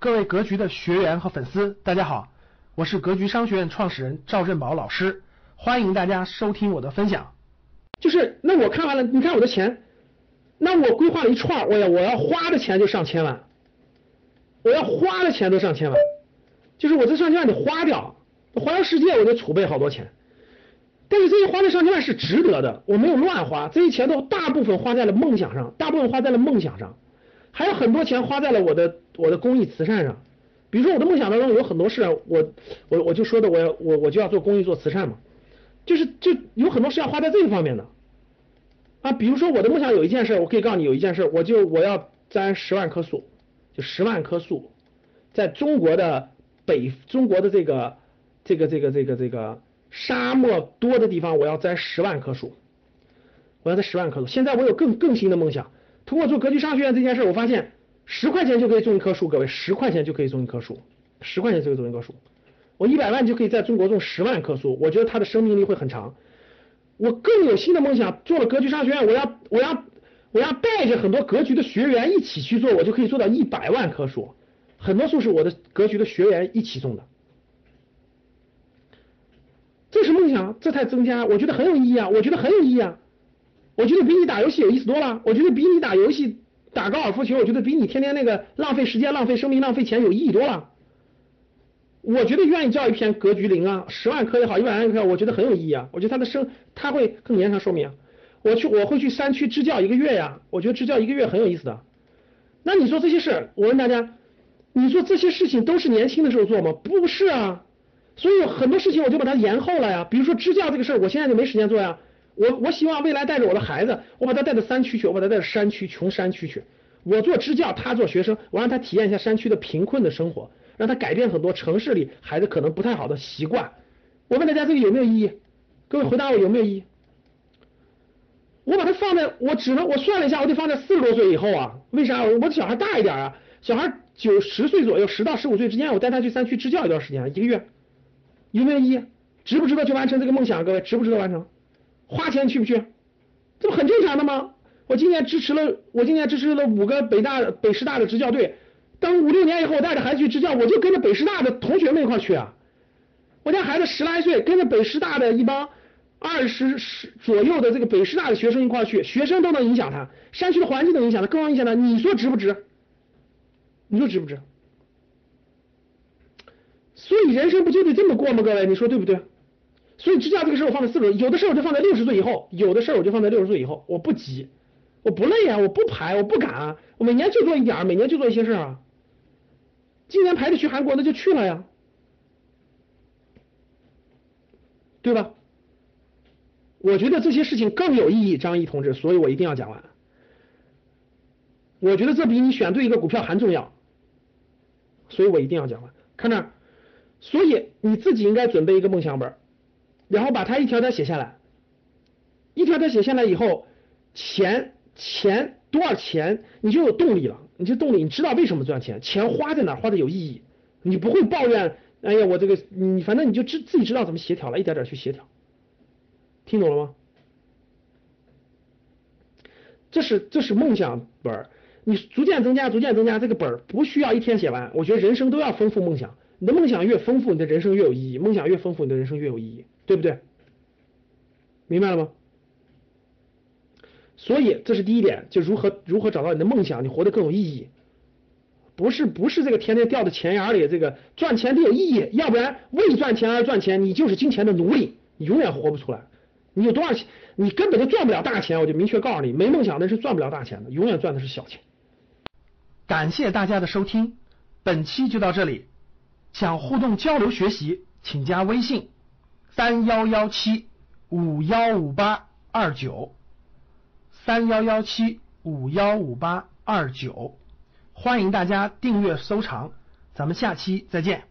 各位格局的学员和粉丝，大家好，我是格局商学院创始人赵振宝老师，欢迎大家收听我的分享。就是那我看完了，你看我的钱，那我规划了一串，我要我要花的钱就上千万，我要花的钱都上千万，就是我这上千万得花掉，环游世界我得储备好多钱，但是这些花的上千万是值得的，我没有乱花，这些钱都大部分花在了梦想上，大部分花在了梦想上。还有很多钱花在了我的我的公益慈善上，比如说我的梦想当中有很多事，我我我就说的我要我我就要做公益做慈善嘛，就是就有很多事要花在这个方面的啊，比如说我的梦想有一件事，我可以告诉你有一件事，我就我要栽十万棵树，就十万棵树，在中国的北中国的这个这个这个这个这个沙漠多的地方，我要栽十万棵树，我要栽十万棵树。现在我有更更新的梦想。通过做格局商学院这件事，我发现十块钱就可以种一棵树，各位十块钱就可以种一棵树，十块钱就可以种一棵树。我一百万就可以在中国种十万棵树，我觉得它的生命力会很长。我更有新的梦想，做了格局商学院，我要我要我要带着很多格局的学员一起去做，我就可以做到一百万棵树，很多树是我的格局的学员一起种的。这是梦想，这才增加，我觉得很有意义啊，我觉得很有意义啊。我觉得比你打游戏有意思多了。我觉得比你打游戏、打高尔夫球，我觉得比你天天那个浪费时间、浪费生命、浪费钱有意义多了。我觉得愿意叫一片格局零啊，十万颗也好，一百万颗，我觉得很有意义啊。我觉得它的生，它会更延长寿命。我去，我会去山区支教一个月呀。我觉得支教一个月很有意思的。那你说这些事，我问大家，你说这些事情都是年轻的时候做吗？不是啊。所以很多事情我就把它延后了呀。比如说支教这个事儿，我现在就没时间做呀。我我希望未来带着我的孩子，我把他带到山区去，我把他带到山区穷山区去。我做支教，他做学生，我让他体验一下山区的贫困的生活，让他改变很多城市里孩子可能不太好的习惯。我问大家这个有没有意义？各位回答我有没有意义？我把他放在，我只能我算了一下，我得放在四十多岁以后啊。为啥？我的小孩大一点啊，小孩九十岁左右，十到十五岁之间，我带他去山区支教一段时间，一个月，有没有意义？值不值得去完成这个梦想？各位，值不值得完成？花钱去不去？这不很正常的吗？我今年支持了，我今年支持了五个北大、北师大的支教队。等五六年以后，我带着孩子去支教，我就跟着北师大的同学们一块去啊。我家孩子十来岁，跟着北师大的一帮二十十左右的这个北师大的学生一块去，学生都能影响他，山区的环境能影响他，更能影响他。你说值不值？你说值不值？所以人生不就得这么过吗？各位，你说对不对？所以支架这个事儿我放在四十，有的事儿我就放在六十岁以后，有的事儿我就放在六十岁以后，我不急，我不累啊，我不排，我不赶啊，我每年就做一点儿，每年就做一些事儿啊。今年排着去韩国，那就去了呀，对吧？我觉得这些事情更有意义，张毅同志，所以我一定要讲完。我觉得这比你选对一个股票还重要，所以我一定要讲完。看这，所以你自己应该准备一个梦想本。然后把它一条条写下来，一条条写下来以后，钱钱多少钱，你就有动力了，你就动力，你知道为什么赚钱，钱花在哪，花的有意义，你不会抱怨，哎呀，我这个，你反正你就知自己知道怎么协调了，一点点去协调，听懂了吗？这是这是梦想本儿，你逐渐增加，逐渐增加，这个本儿不需要一天写完，我觉得人生都要丰富梦想，你的梦想越丰富，你的人生越有意义，梦想越丰富，你的人生越有意义。对不对？明白了吗？所以这是第一点，就如何如何找到你的梦想，你活得更有意义。不是不是这个天天掉在钱眼里，这个赚钱得有意义，要不然为赚钱而赚钱，你就是金钱的奴隶，你永远活不出来。你有多少钱，你根本就赚不了大钱。我就明确告诉你，没梦想的是赚不了大钱的，永远赚的是小钱。感谢大家的收听，本期就到这里。想互动交流学习，请加微信。三幺幺七五幺五八二九，三幺幺七五幺五八二九，欢迎大家订阅收藏，咱们下期再见。